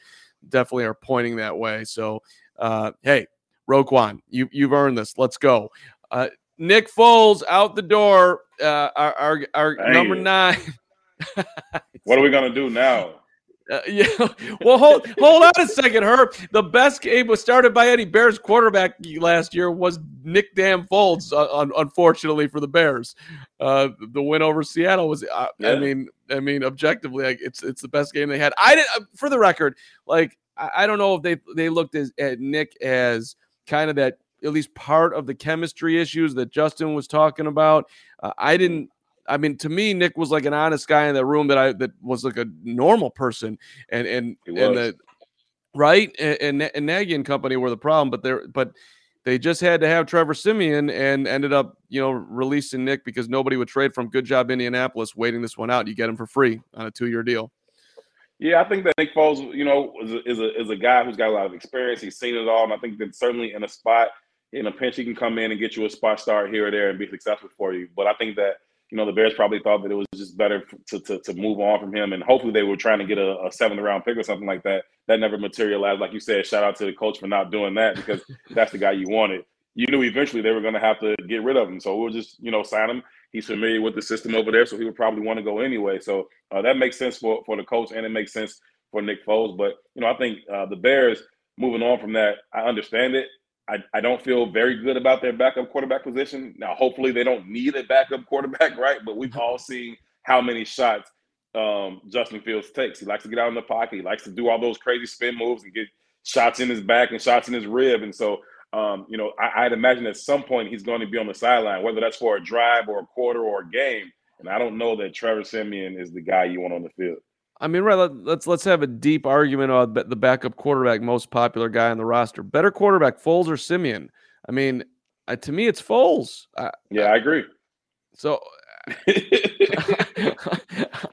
definitely are pointing that way. So, uh, hey, Roquan, you you've earned this. Let's go. Uh, Nick Foles out the door. Uh, our our, our number nine. *laughs* what are we gonna do now? Uh, *laughs* yeah. Well, hold hold on a second, Herb. The best game was started by any Bears quarterback last year was Nick Damn Foles. Uh, unfortunately for the Bears, uh, the win over Seattle was. Uh, yeah. I mean, I mean, objectively, like, it's it's the best game they had. I did, uh, for the record, like I, I don't know if they they looked as, at Nick as kind of that at least part of the chemistry issues that Justin was talking about. Uh, I didn't I mean, to me, Nick was like an honest guy in that room that I that was like a normal person, and and and the right and, and and Nagy and company were the problem, but they're but they just had to have Trevor Siemian and ended up you know releasing Nick because nobody would trade from. Good job, Indianapolis, waiting this one out. You get him for free on a two year deal. Yeah, I think that Nick Foles, you know, is a, is a, is a guy who's got a lot of experience. He's seen it all, and I think that certainly in a spot in a pinch, he can come in and get you a spot start here or there and be successful for you. But I think that you know, the Bears probably thought that it was just better to, to, to move on from him. And hopefully they were trying to get a, a, seventh round pick or something like that. That never materialized. Like you said, shout out to the Colts for not doing that because *laughs* that's the guy you wanted. You knew eventually they were going to have to get rid of him. So we'll just, you know, sign him. He's familiar with the system over there, so he would probably want to go anyway. So uh, that makes sense for, for the Colts and it makes sense for Nick Foles. But, you know, I think uh, the Bears moving on from that, I understand it. I, I don't feel very good about their backup quarterback position. Now, hopefully, they don't need a backup quarterback, *laughs* right? But we've all seen how many shots um, Justin Fields takes. He likes to get out in the pocket. He likes to do all those crazy spin moves and get shots in his back and shots in his rib. And so, um, you know, I, would imagine at some point he's going to be on the sideline, whether that's for a drive or a quarter or a game. And I don't know that Trevor Siemian is the guy you want on the field. I mean, right? Let's let's have a deep argument about the backup quarterback, most popular guy on the roster. Better quarterback, Foles or Siemian? I mean, uh, to me, it's Foles. Uh, yeah, I agree. So, *laughs* *laughs*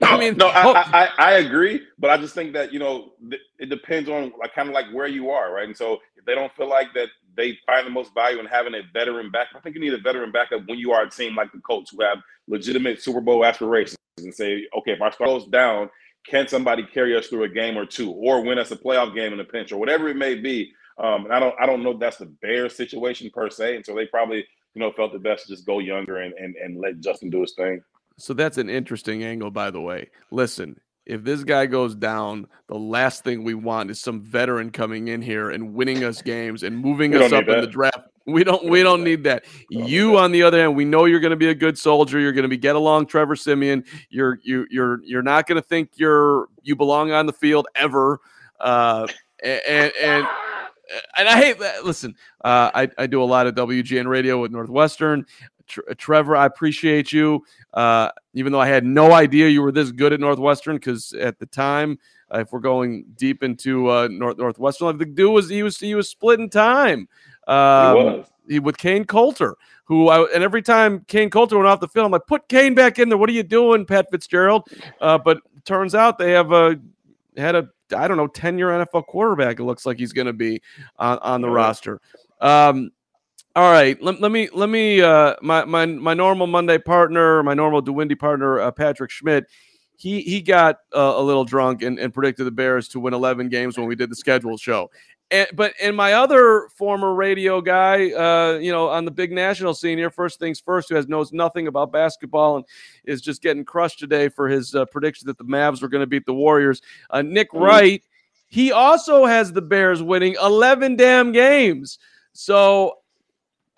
I mean, no, I, I, I, agree, but I just think that you know it depends on like kind of like where you are, right? And so if they don't feel like that they find the most value in having a veteran back, I think you need a veteran backup when you are a team like the Colts who have legitimate Super Bowl aspirations and say, okay, if I start those down can somebody carry us through a game or two, or win us a playoff game in a pinch, or whatever it may be? Um, and I don't, I don't know if that's the Bears situation per se, and so they probably, you know, felt the best to just go younger and and and let Justin do his thing. So that's an interesting angle, by the way. Listen, if this guy goes down, the last thing we want is some veteran coming in here and winning us games and moving us up in the draft. We don't we don't need that. You on the other hand, we know you're going to be a good soldier. You're going to be get along Trevor Siemian. You're you you're you're not going to think you're you belong on the field ever. Uh, and and and I hate that. Listen, uh, I I do a lot of WGN radio with Northwestern. Trevor, I appreciate you. Uh, even though I had no idea you were this good at Northwestern, because at the time, uh, if we're going deep into uh, North Northwestern, the dude was he was he was splitting time. Um, he. With Kain Colter, who I, and every time Kain Colter went off the field, I'm like, put Kain back in there. What are you doing, Pat Fitzgerald? Uh, but turns out they have a had a I don't know ten year NFL quarterback. It looks like he's going to be on, on the roster. Um, all right, let, let me let me uh, my my my normal Monday partner, my normal DeWindy partner, uh, Patrick Schmidt. He he got uh, a little drunk and, and predicted the Bears to win 11 games when we did the schedule show. And, but and my other former radio guy, uh, you know, on the big national scene here, first things first, who has knows nothing about basketball and is just getting crushed today for his uh, prediction that the Mavs were going to beat the Warriors. Uh, Nick mm. Wright, he also has the Bears winning 11 damn games. So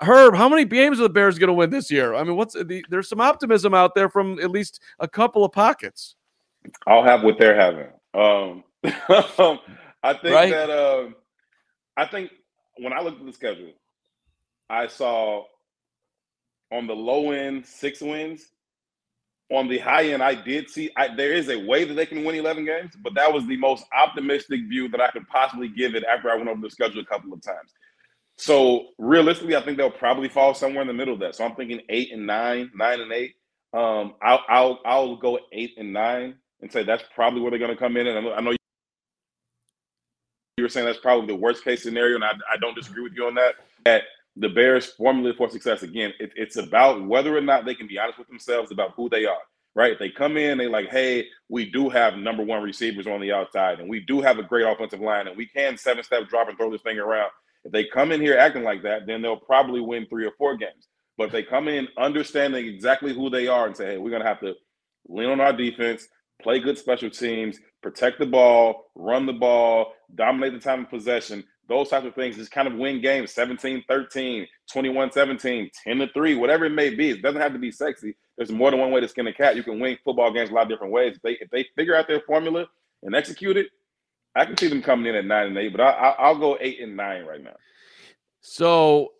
Herb, how many games are the Bears going to win this year? I mean, what's the, there's some optimism out there from at least a couple of pockets. I'll have what they're having. Um, *laughs* I think right? that uh, I think when I looked at the schedule, I saw on the low end six wins. On the high end, I did see I, there is a way that they can win 11 games, but that was the most optimistic view that I could possibly give it after I went over the schedule a couple of times. So realistically, I think they'll probably fall somewhere in the middle of that. So I'm thinking eight and nine, nine and eight. Um, I'll I'll I'll go eight and nine and say that's probably where they're going to come in. And I know, I know you were saying that's probably the worst case scenario, and I, I don't disagree with you on that. That the Bears' formula for success again, it, it's about whether or not they can be honest with themselves about who they are. Right? They come in, they like, hey, we do have number one receivers on the outside, and we do have a great offensive line, and we can seven step drop and throw this thing around if they come in here acting like that, then they'll probably win three or four games. But if they come in understanding exactly who they are and say, hey, we're to have to lean on our defense, play good special teams, protect the ball, run the ball, dominate the time of possession, those types of things just kind of win games 17 13, 21 17, 10 to 3, whatever it may be. It doesn't have to be sexy. There's more than one way to skin a cat. You can win football games a lot of different ways. If they, if they figure out their formula and execute it, I can see them coming in at nine and eight, but I, will go eight and nine right now. So,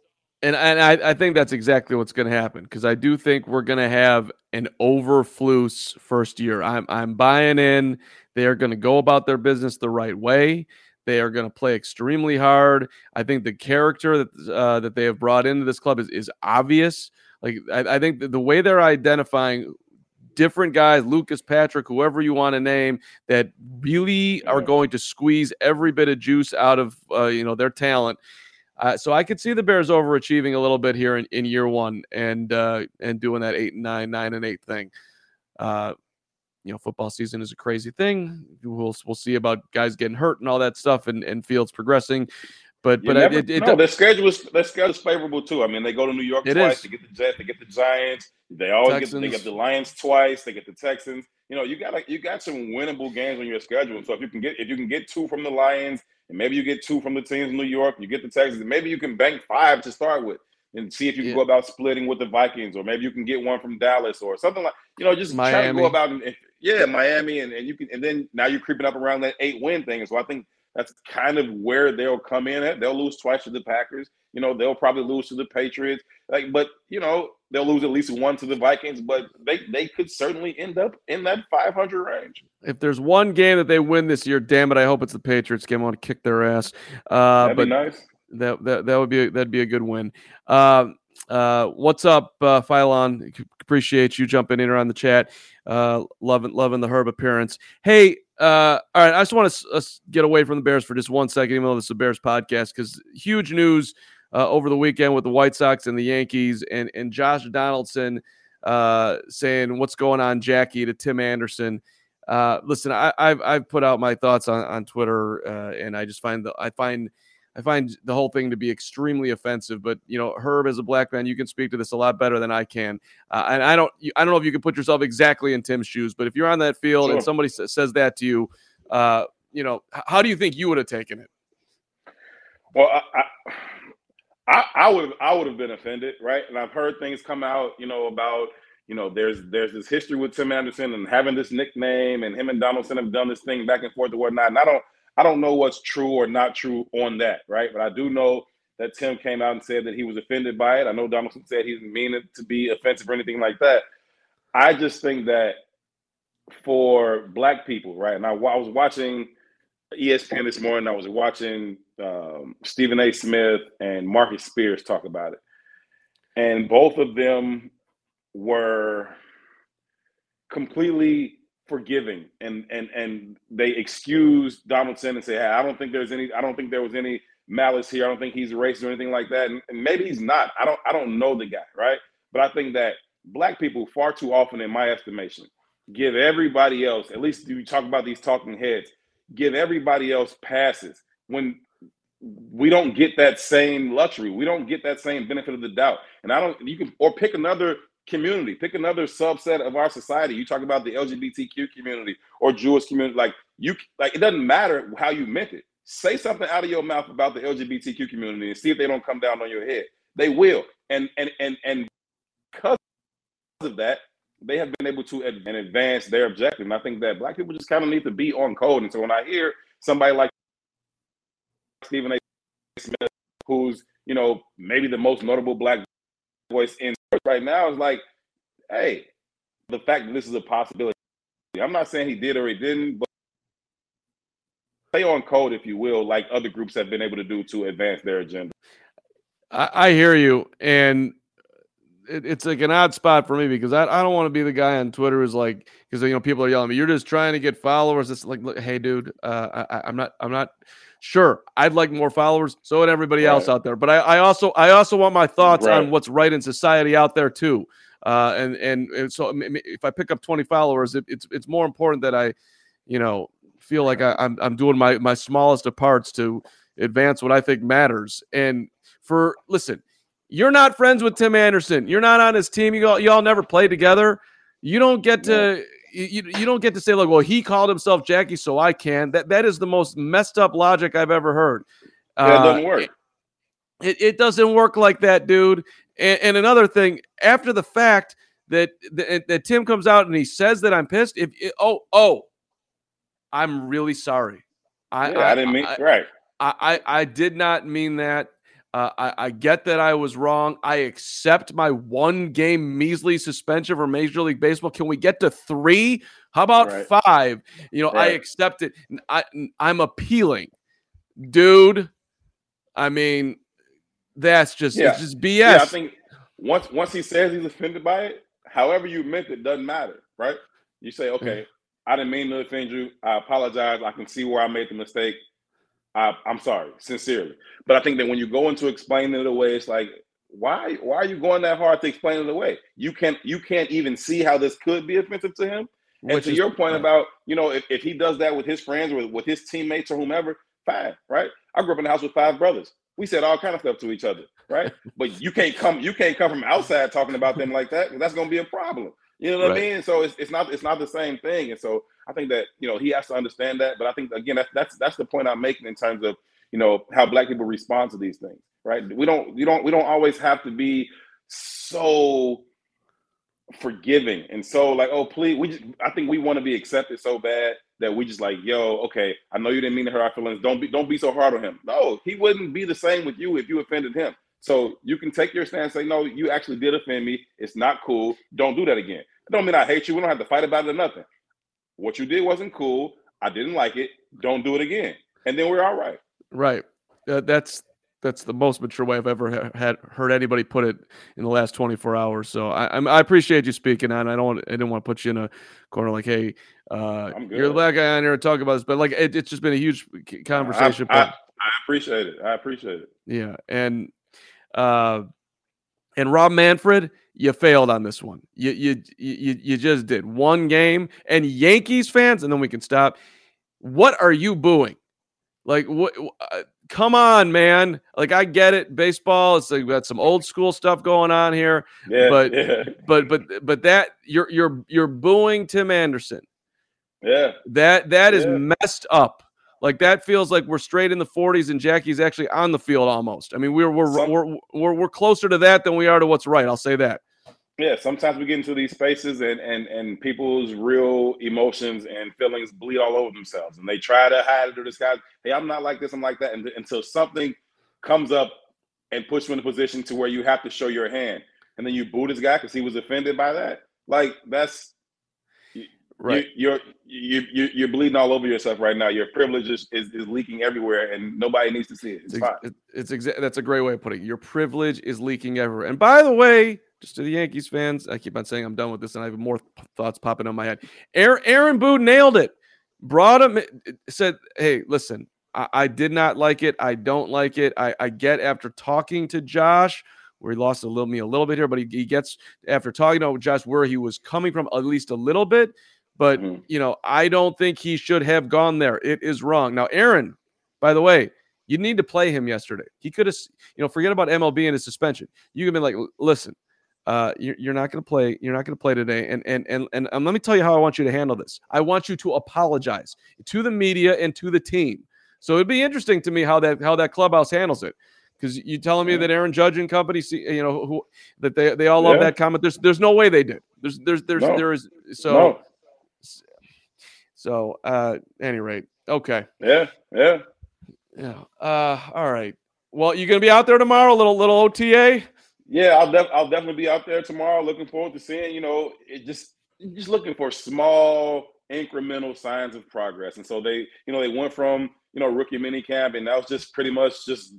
and and I, I think that's exactly what's going to happen because I do think we're going to have an Eberflus first year. I'm I'm buying in. They are going to go about their business the right way. They are going to play extremely hard. I think the character that uh, that they have brought into this club is is obvious. Like I, I think the way they're identifying different guys, Lucas Patrick, whoever you want to name, that really are going to squeeze every bit of juice out of uh, you know their talent. Uh, so I could see the Bears overachieving a little bit here in, in year one and uh, and doing that eight and nine, nine and eight thing. Uh, you know, football season is a crazy thing. We'll we'll see about guys getting hurt and all that stuff, and, and fields progressing. But you but never, it, it, no, their schedule is their schedule is favorable too. I mean, they go to New York twice. Is. They get the Jets. They get the Giants. They always Texans. get they get the Lions twice. They get the Texans. You know, you got like you got some winnable games on your schedule. So if you can get if you can get two from the Lions and maybe you get two from the teams in New York, you get the Texans, and maybe you can bank five to start with and see if you can yeah. go about splitting with the Vikings, or maybe you can get one from Dallas or something like you know, just Miami. try to go about and, yeah, Miami, and, and you can and then now you're creeping up around that eight win thing. So I think that's kind of where they'll come in at. They'll lose twice to the Packers. You know, they'll probably lose to the Patriots. Like, but you know, they'll lose at least one to the Vikings. But they they could certainly end up in that 500 range. If there's one game that they win this year, damn it, I hope it's the Patriots game. I want to kick their ass. Uh, That'd but be nice. That that that would be a, that'd be a good win. Uh, uh, what's up, uh, Phylon? Appreciate you jumping in around the chat. Uh, loving loving the Herb appearance. Hey, uh, all right, I just want to uh, get away from the Bears for just one second, even though this is a Bears podcast, because huge news uh, over the weekend with the White Sox and the Yankees, and and Josh Donaldson uh, saying what's going on, Jackie, to Tim Anderson. Uh, listen, I, have I've put out my thoughts on on Twitter, uh, and I just find the I find I find the whole thing to be extremely offensive. But you know, Herb, as a black man, you can speak to this a lot better than I can. Uh, and I don't, I don't know if you can put yourself exactly in Tim's shoes, but if you're on that field sure. and somebody s- says that to you, uh, you know, how do you think you would have taken it? Well, I, I, I would, I would have been offended, right? And I've heard things come out, you know, about you know, there's there's this history with Tim Anderson and having this nickname, and him and Donaldson have done this thing back and forth and whatnot. And I don't I don't know what's true or not true on that, right? But I do know that Tim came out and said that he was offended by it. I know Donaldson said he didn't mean it to be offensive or anything like that. I just think that for black people, right? And I, I was watching ESPN this morning. I was watching um, Stephen A. Smith and Marcus Spears talk about it, and both of them were completely forgiving and and and they excuse Donaldson and say, hey, I don't think there's any, I don't think there was any malice here. I don't think he's racist or anything like that. And, and maybe he's not. I don't I don't know the guy, right? But I think that black people far too often, in my estimation, give everybody else, at least you talk about these talking heads, give everybody else passes when we don't get that same luxury. We don't get that same benefit of the doubt. And I don't, you can, or pick another community, pick another subset of our society. You talk about the LGBTQ community or Jewish community, like you, like it doesn't matter how you meant it. Say something out of your mouth about the LGBTQ community and see if they don't come down on your head. They will. And, and, and, and because of that, they have been able to and advance their objective. And I think that black people just kind of need to be on code. And so when I hear somebody like Stephen A. Smith, who's you know maybe the most notable black voice in right now, is like, hey, the fact that this is a possibility. I'm not saying he did or he didn't, but stay on code, if you will, like other groups have been able to do to advance their agenda. I, I hear you, and it, it's like an odd spot for me because I, I don't want to be the guy on Twitter who's like because you know people are yelling at me. You're just trying to get followers. It's like, look, hey, dude, uh, I, I'm not. I'm not. Sure, I'd like more followers. So would everybody Right. else out there. But I, I also I also want my thoughts Right. on what's right in society out there too. Uh, and, and and so if I pick up 20 followers, it, it's it's more important that I, you know, feel like I, I'm I'm doing my my smallest of parts to advance what I think matters. And for listen, you're not friends with Tim Anderson. You're not on his team. You all, you all never played together. You don't get to you, you don't get to say like, well, he called himself Jackie, so I can. That that is the most messed up logic I've ever heard. Yeah, it Uh, doesn't work. It, it doesn't work like that, dude. And, and another thing, after the fact that, that that Tim comes out and he says that I'm pissed. If oh oh, I'm really sorry. I Yeah, I didn't mean- right. I, I I did not mean that. Uh, I, I get that I was wrong. I accept my one game measly suspension for Major League Baseball. Can we get to three? How about Right. five? You know, I accept it. I'm appealing, dude. I mean, that's just it's just BS. Yeah, I think once once he says he's offended by it, however you meant it doesn't matter, right? You say, okay, I didn't mean to offend you. I apologize. I can see where I made the mistake. I, I'm sorry, sincerely. But I think that when you go into explaining it away, it's like, why why are you going that hard to explain it away? You can't you can't even see how this could be offensive to him. And Which to is- your point right. about, you know, if, if he does that with his friends or with his teammates or whomever, fine, right? I grew up in a house with five brothers. We said all kind of stuff to each other, right? *laughs* but you can't come you can't come from outside talking about them like that. That's gonna be a problem. You know what Right. I mean? So it's, it's not it's not the same thing. And so I think that you know he has to understand that. But I think again that's that's that's the point I'm making in terms of you know how black people respond to these things, right? We don't you don't we don't always have to be so forgiving and so like oh please we just I think we want to be accepted so bad that we just like yo okay I know you didn't mean to hurt our feelings don't be don't be so hard on him no he wouldn't be the same with you if you offended him so you can take your stance and say no you actually did offend me. It's not cool. Don't do that again. It don't mean I hate you. We don't have to fight about it or nothing. What you did wasn't cool. I didn't like it. Don't do it again. And then we're all right. Right. Uh, that's that's the most mature way I've ever ha- had heard anybody put it in the last 24 hours. So I I'm, I appreciate you speaking on. I don't want I didn't want to put you in a corner like, hey, uh, you're the black guy on here and talk about this, but like it, it's just been a huge conversation. I, I, I appreciate it. I appreciate it. Yeah, and uh, and Rob Manfred, you failed on this one. You you you you just did one game, and Yankees fans, and then we can stop. What are you booing? Like what? Uh, come on, man! Like I get it, baseball. It's like we got some old school stuff going on here, Yeah, but yeah. but but but that you're you're you're booing Tim Anderson. yeah That that is Yeah. messed up. Like that feels like we're straight in the 40s and Jackie's actually on the field almost. I mean, we're we're Some- we're, we're we're closer to that than we are to what's right. I'll say that. yeah sometimes we get into these spaces and and and people's real emotions and feelings bleed all over themselves and they try to hide it or disguise hey i'm not like this i'm like that and, until something comes up and puts you in a position to where you have to show your hand and then you boo this guy because he was offended by that like that's Right. you, you're you, you you're bleeding all over yourself right now your privilege is, is, is leaking everywhere and nobody needs to see it it's It's, fine it's exa- that's a great way of putting it. Your privilege is leaking everywhere. And by the way, just to the Yankees fans, I keep on saying I'm done with this, and I have more thoughts popping on my head. Aaron, Aaron Boone nailed it. Brought him, said, "Hey, listen, I, I did not like it. I don't like it. I, I, get after talking to Josh." Where he lost a little me a little bit here, but he, he gets after talking to Josh where he was coming from at least a little bit. But mm-hmm. you know, I don't think he should have gone there. It is wrong. Now, Aaron, by the way, you need to play him yesterday. He could have, you know, forget about MLB and his suspension. You can be like, listen, uh, you're, you're not going to play. You're not going to play today. And, and and and and let me tell you how I want you to handle this. I want you to apologize to the media and to the team. So it'd be interesting to me how that how that clubhouse handles it. Because you telling me that Aaron Judge and company, see, you know, who that they they all love yeah. that comment. There's there's no way they did. There's there's there's no. there is so. No. So, uh, any rate, okay. Yeah, yeah. Yeah. Uh, all right. Well, you gonna be out there tomorrow? Little little OTA. Yeah, I'll def- I'll definitely be out there tomorrow. Looking forward to seeing. You know, it just just looking for small incremental signs of progress. And so they, you know, they went from you know rookie mini camp, and that was just pretty much just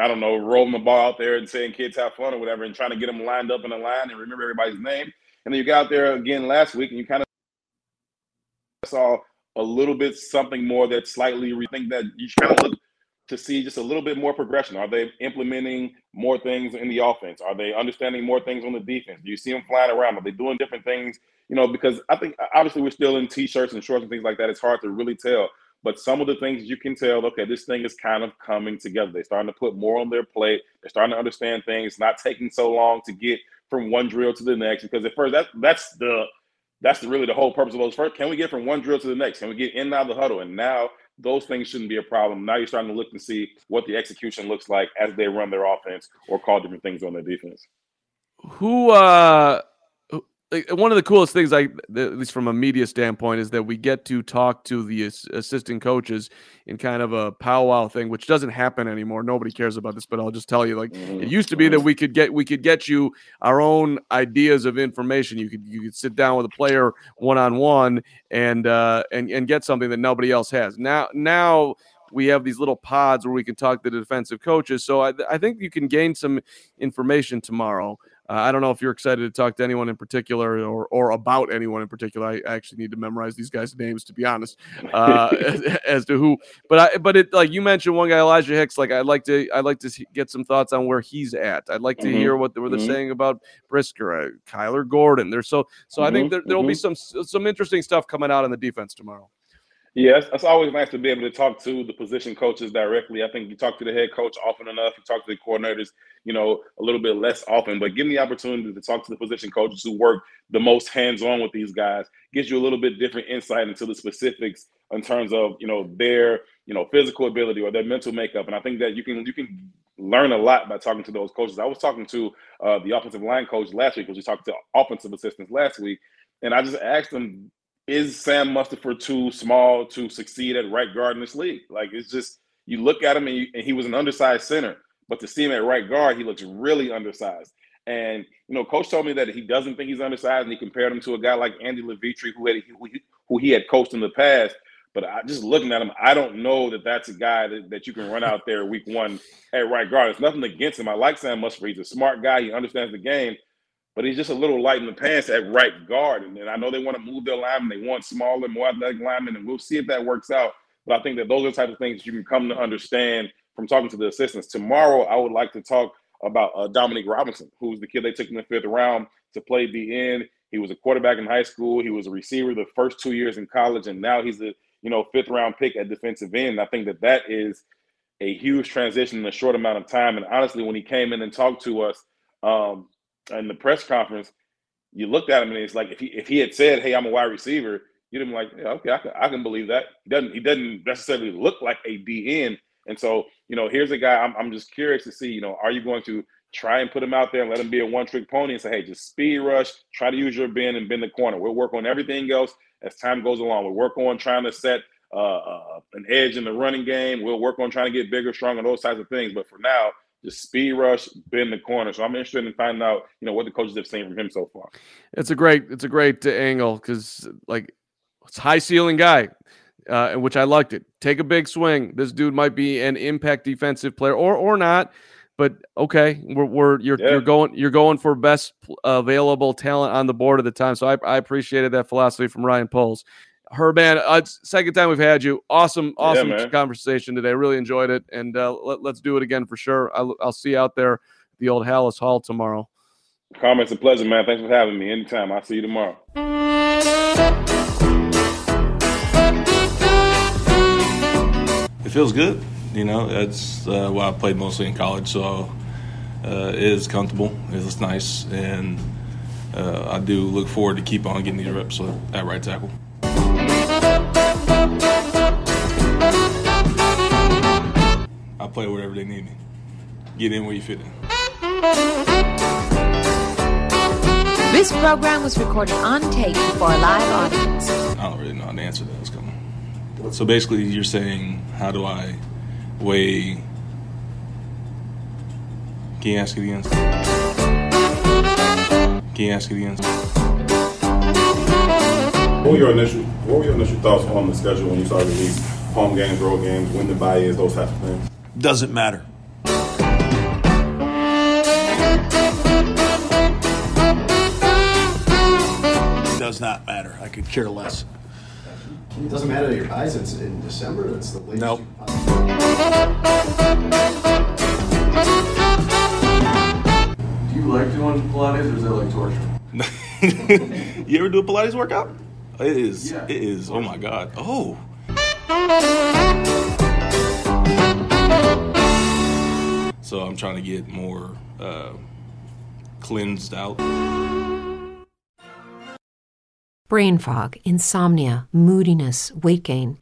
I don't know rolling the ball out there and saying kids have fun or whatever, and trying to get them lined up in a line and remember everybody's name. And then you got out there again last week, and you kind of saw a little bit something more that slightly rethink that you kind of look to see just a little bit more progression. Are they implementing more things in the offense? Are they understanding more things on the defense? Do you see them flying around? Are they doing different things? You know, because I think obviously we're still in t-shirts and shorts and things like that. It's hard to really tell. But some of the things you can tell, okay, this thing is kind of coming together. They're starting to put more on their plate. They're starting to understand things. not taking so long to get from one drill to the next. Because at first, that that's the that's the, really the whole purpose of those. First, can we get from one drill to the next? Can we get in and out of the huddle? And now those things shouldn't be a problem. Now you're starting to look and see what the execution looks like as they run their offense or call different things on their defense. Who uh one of the coolest things I at least from a media standpoint is that we get to talk to the assistant coaches in kind of a powwow thing which doesn't happen anymore. Nobody cares about this but I'll just tell you like it used to be that we could get we could get you our own ideas of information. You could you could sit down with a player one on one and uh and and get something that nobody else has. Now now we have these little pods where we can talk to the defensive coaches. So I, I think you can gain some information tomorrow uh, I don't know if you're excited to talk to anyone in particular or or about anyone in particular. I actually need to memorize these guys' names to be honest, uh, *laughs* as, to who. But I but it like you mentioned one guy Elijah Hicks. Like I'd like to I'd like to get some thoughts on where he's at. I'd like to mm-hmm. hear what, they, what they're mm-hmm. saying about Brisker, uh, Kyler Gordon. There's so so mm-hmm. I think there, there'll be mm-hmm. some some interesting stuff coming out on the defense tomorrow. Yes, it's always nice to be able to talk to the position coaches directly. I think you talk to the head coach often enough. You talk to the coordinators, you know, a little bit less often. But getting the opportunity to talk to the position coaches who work the most hands-on with these guys gives you a little bit different insight into the specifics in terms of you know their you know physical ability or their mental makeup. And I think that you can you can learn a lot by talking to those coaches. I was talking to uh, the offensive line coach last week because we talked to offensive assistants last week, and I just asked them is Sam Mustipher too small to succeed at right guard in this league? Like it's just you look at him and, you, and, he was an undersized center, but to see him at right guard, he looks really undersized. And you know, coach told me that he doesn't think he's undersized, and he compared him to a guy like Andy Levitre, who had who he, who he had coached in the past. But I, just looking at him, I don't know that that's a guy that, that you can run out there week one at right guard. It's nothing against him. I like Sam Mustipher. He's a smart guy. He understands the game but he's just a little light in the pants at right guard. And I know they want to move their linemen. They want smaller, more athletic linemen, and we'll see if that works out. But I think that those are the type of things you can come to understand from talking to the assistants. Tomorrow, I would like to talk about uh, Dominique Robinson, who's the kid they took in the fifth round to play the end. He was a quarterback in high school. He was a receiver the first two years in college, and now he's a you know fifth round pick at defensive end. I think that that is a huge transition in a short amount of time. And honestly, when he came in and talked to us, um, in the press conference, you looked at him and it's like if he if he had said, "Hey, I'm a wide receiver," you'd have been like, yeah, "Okay, I can, I can believe that." He doesn't he doesn't necessarily look like a DN, and so you know, here's a guy. I'm I'm just curious to see, you know, are you going to try and put him out there and let him be a one trick pony and say, "Hey, just speed rush, try to use your bend and bend the corner." We'll work on everything else as time goes along. We'll work on trying to set uh, uh, an edge in the running game. We'll work on trying to get bigger, stronger, those types of things. But for now, just speed rush, bend the corner. So I'm interested in finding out, you know, what the coaches have seen from him so far. It's a great, it's a great angle because like it's high ceiling guy, uh, which I liked it. Take a big swing. This dude might be an impact defensive player or or not. but okay, we're, we're you're Yeah. you're going you're going for best available talent on the board at the time. So I, I appreciated that philosophy from Ryan Poles. Herman, uh, second time we've had you. Awesome, awesome man. conversation today. Really enjoyed it, and uh, let, let's do it again for sure. I'll, I'll see you out there at the old Halas Hall tomorrow. Carmen, it's a pleasure, man. Thanks for having me. Anytime. I'll see you tomorrow. It feels good. You know, that's uh, why I played mostly in college, so uh, it is comfortable. It's nice, and uh, I do look forward to keep on getting these reps at right tackle. Play wherever they need me. Get in where you fit in. This program was recorded on tape for a live audience. I don't really know how to answer that. It's coming. So basically, you're saying, how do I weigh? Can you ask it again? Can you ask it again? What were your initial What were your initial thoughts on the schedule when you saw the release? Home games, road games, when the bye is, those types of things. Doesn't matter. Does not matter. I could care less. It doesn't matter that your buys it's in December. That's the latest. Nope. Do you like doing Pilates, or is that like torture? *laughs* you ever do a Pilates workout? It is. Yeah. It is. Oh my God. Oh. So I'm trying to get more uh, cleansed out. Brain fog, insomnia, moodiness, weight gain.